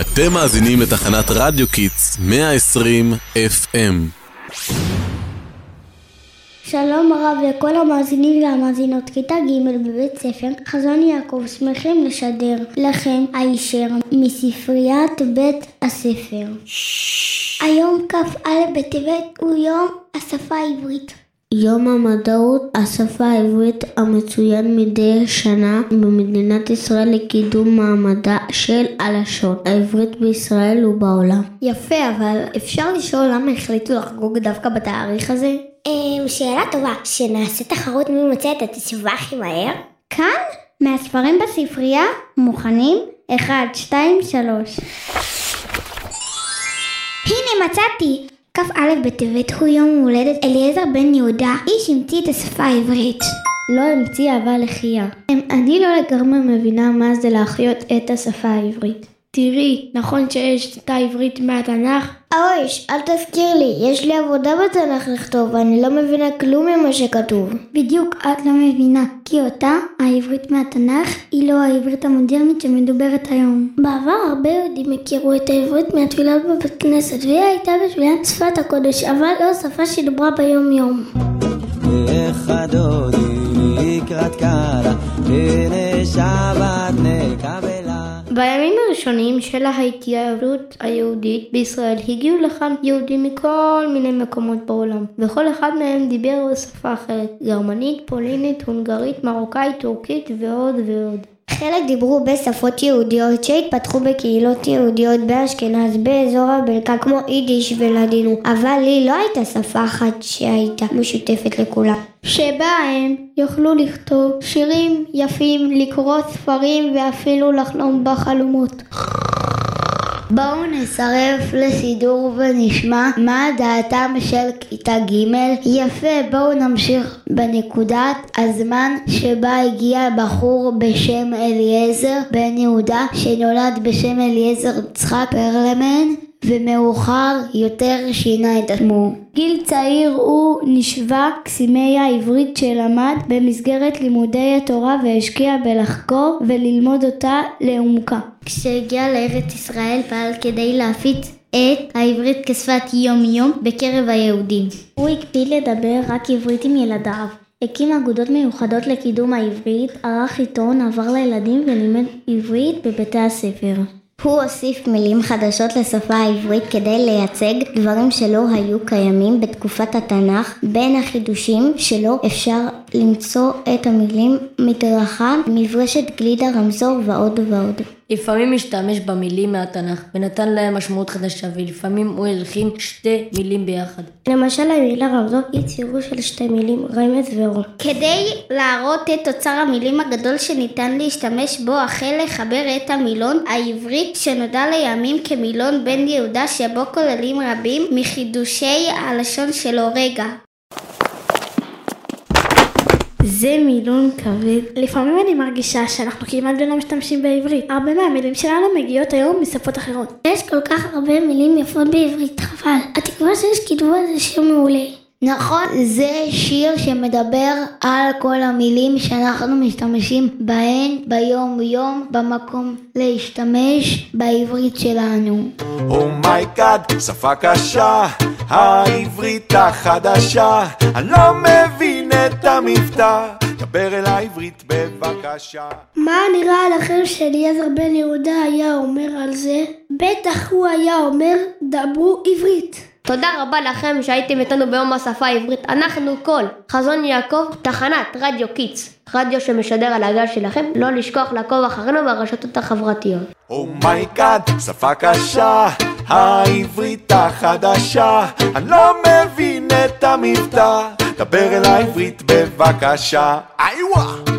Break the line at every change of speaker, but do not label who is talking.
אתם מאזינים לתחנת רדיו Kids 120 FM.
שלום רב לכל המאזינים והמאזינות כיתה ג' בבית ספר חזון יעקב שמחים לשדר לכם הישר מספריית בית הספר. היום כ"א בטבת הוא יום השפה העברית.
יום המודעות, השפה העברית המצוין מדי שנה במדינת ישראל לקידום מעמדה של הלשון העברית בישראל ובעולם.
יפה, אבל אפשר לשאול למה החליטו לחגוג דווקא בתאריך הזה?
אמ, שאלה טובה, שנעשה תחרות מי מוצא את התשובה הכי מהר?
כאן, מהספרים בספרייה, מוכנים? 1, 2, 3. הנה מצאתי! כ"א בטבת הוא יום הולדת אליעזר בן יהודה, איש המציא את השפה העברית.
לא המציא אבל החיה. אני לא לגמרי מבינה מה זה להחיות את השפה העברית. תראי, נכון שיש שפה עברית מהתנ"ך?
אויש, אל תזכיר לי, יש לי עבודה בתנ"ך לכתוב, ואני לא מבינה כלום ממה שכתוב.
בדיוק את לא מבינה, כי אותה, העברית מהתנ"ך, היא לא העברית המודרנית שמדוברת היום.
בעבר הרבה יהודים הכירו את העברית מהתפילות בבית כנסת, והיא הייתה בשבילם שפת הקודש, אבל לא שפה שדוברה ביום יום.
איך הדודי לקראת קלה, הנה.
בימים הראשונים של ההתייעלות היהודית בישראל הגיעו לכאן יהודים מכל מיני מקומות בעולם וכל אחד מהם דיבר בשפה אחרת גרמנית, פולינית, הונגרית, מרוקאית, טורקית ועוד ועוד.
חלק דיברו בשפות יהודיות שהתפתחו בקהילות יהודיות באשכנז באזור הבלקה כמו יידיש ולדינו אבל לי לא הייתה שפה אחת שהייתה משותפת לכולם.
שבה הם יוכלו לכתוב שירים יפים, לקרוא ספרים ואפילו לחלום בחלומות. בואו נצרף לסידור ונשמע מה דעתם של כיתה ג' יפה בואו נמשיך בנקודת הזמן שבה הגיע בחור בשם אליעזר בן יהודה שנולד בשם אליעזר יצחק פרלמן ומאוחר יותר שינה את עצמו. גיל צעיר הוא נשבע קסימי העברית שלמד במסגרת לימודי התורה והשקיע בלחקור וללמוד אותה לעומקה.
כשהגיע לארץ ישראל פעל כדי להפיץ את העברית כשפת יום יום בקרב היהודים. הוא הקפיד לדבר רק עברית עם ילדיו. הקים אגודות מיוחדות לקידום העברית, ערך עיתון, עבר לילדים ולימד עברית בבתי הספר. הוא הוסיף מילים חדשות לשפה העברית כדי לייצג דברים שלא היו קיימים בתקופת התנ"ך. בין החידושים שלו אפשר למצוא את המילים מדרכה, מברשת גלידה, רמזור ועוד ועוד.
לפעמים השתמש במילים מהתנ"ך ונתן להם משמעות חדשה ולפעמים הוא הלחין שתי מילים ביחד.
למשל המילה רמזור היא צירוף של שתי מילים, רמז ואור. כדי להראות את אוצר המילים הגדול שניתן להשתמש בו החל לחבר את המילון העברית שנודע לימים כמילון בן יהודה שבו כוללים רבים מחידושי הלשון שלו רגע. זה מילון כבד. לפעמים אני מרגישה שאנחנו כמעט ולא משתמשים בעברית. הרבה מהמילים שלנו מגיעות היום משפות אחרות.
יש כל כך הרבה מילים יפות בעברית, חבל. התקווה שש כתבו על זה שיר מעולה.
נכון, זה שיר שמדבר על כל המילים שאנחנו משתמשים בהן ביום יום במקום להשתמש בעברית שלנו.
Oh my God, oh שפה קשה, העברית החדשה, אני לא מבין את המבטא, דבר אל העברית בבקשה.
מה נראה לכם שאליעזר בן יהודה היה אומר על זה? בטח הוא היה אומר, דברו עברית.
תודה רבה לכם שהייתם איתנו ביום השפה העברית. אנחנו כל חזון יעקב, תחנת רדיו Kids. רדיו שמשדר על הגל שלכם, לא לשכוח לעקוב אחרינו ברשתות החברתיות.
Oh my God, oh שפה קשה, העברית החדשה, אני לא מבין את המבטא, דבר אל העברית בבקשה. אייווה!